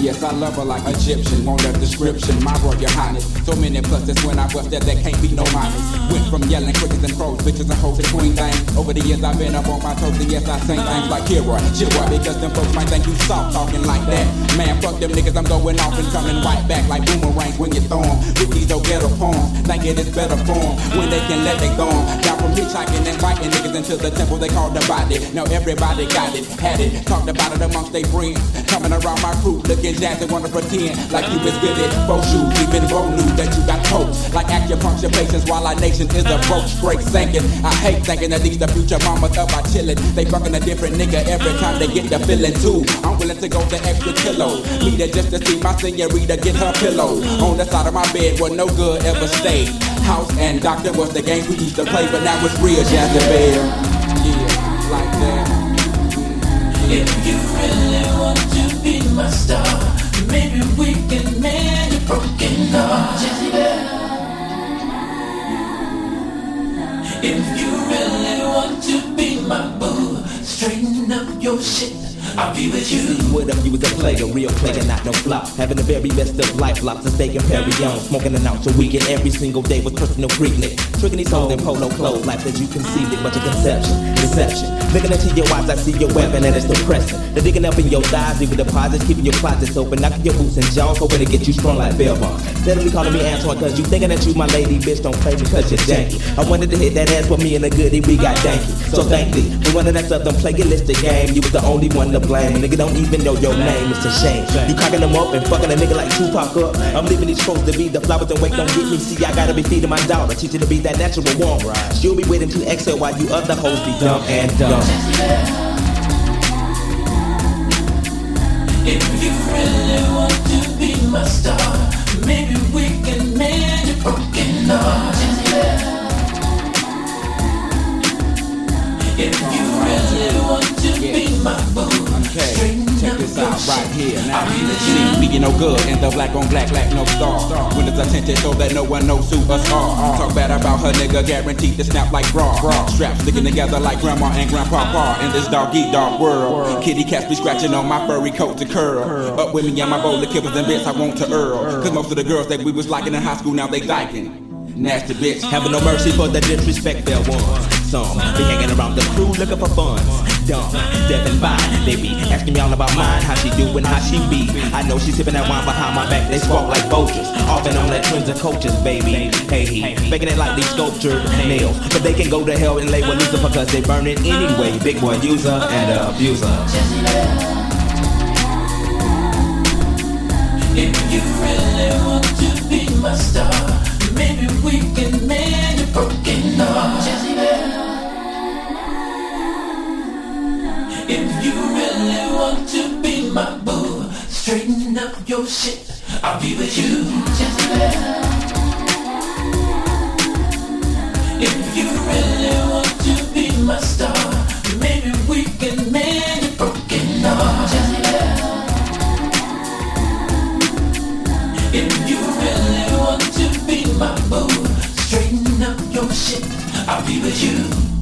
yes, I love her like Egyptian. Want a description, my royal highness. So many pluses when I bust that, there can't be no minus. Went from yelling crickets and pros, bitches and hoes to queen things. Over the years I've been up on my toes, and yes, I sing things like Kira, Chira, because them folks might think you soft talking like that. Man, fuck them niggas, I'm going off and coming right back like boomerangs when you throw 'em. With these old ghetto poems, think it is better form when they can let they go on. Down from hitchhiking and biting niggas into the temple they call the body. Now everybody got it, had it, talked about it amongst their friends. Coming around my crew, looking jazzy, wanna pretend like you was good at both shoes. Even bro knew that you got pokes. Like acupuncture patients while our nation is a broke straight sinking. I hate thinking that these the future mamas up by chillin'. They fucking a different nigga every time they get the feeling too. I'm willing to go the extra kilo. Me that just to see my senorita get her pillow. On the side of my bed where no good ever stayed. House and doctor was the game we used to play, but now it's real Jazzy Belle. Yeah, like that. If you really If you really want to be my boo, straighten up your shit. I'll be with you. What up, you was a player, real player, not no flop. Having the very best of life, lots of steak and Perry on. Smoking an ounce a weekend every single day with personal freaknik. Tricking these hoes in polo clothes, life as you conceived it, but your conception, deception. Looking into your eyes, I see your weapon and it's depressing. The digging up in your thighs, leaving deposits, keeping your closets open, knocking your boots and jaws, hoping to get you strong like bell bonds. Steadily calling me Antwan, cause you thinking that you my lady, bitch, don't play me cause you're janky. I wanted to hit that ass with me and the goodie, we got danky. So thank thee for running that southern plagiaristic game. You was the only one to blame. A nigga don't even know your name, it's a shame. You cocking them up and fucking a nigga like Tupac up. I'm leaving these folks to be the flowers and wait, don't get me. See, I gotta be feeding my daughter, teach her to be that natural woman. She'll be waiting to exhale while you other hoes be dumb and dumb. If you really want to be my star, you really want to be my boo, Okay, check this out right here. Now, see, we get no good in the black on black, black no star. When it's attention so that no one knows who us are. Talk bad about her nigga, guaranteed to snap like bra. Straps sticking together like grandma and grandpapa in this dog eat dog world. Kitty cats be scratching on my furry coat to curl. Up with me and my bowl of kibbles and bits I want to earl. Cause most of the girls that we was liking in high school now they liking. Nasty bitch. Having no mercy for the disrespect there was. Some be hanging around the crew looking for funds. Dumb, deaf and fine. They be asking me all about mine, how she doing, how she be. I know she sipping that wine behind my back. They squawk like vultures. Off and on that twins and coaches, baby. Hey, he making it like these sculptured nails. But they can go to hell and lay with Lucifer because they burn it anyway. Big Boi user and abuser. If you really want to be my star, maybe we can my boo. Straighten up your shit. I'll be with you. Just if you really want to be my star, maybe we can mend your broken heart. If you really want to be my boo, straighten up your shit. I'll be with you.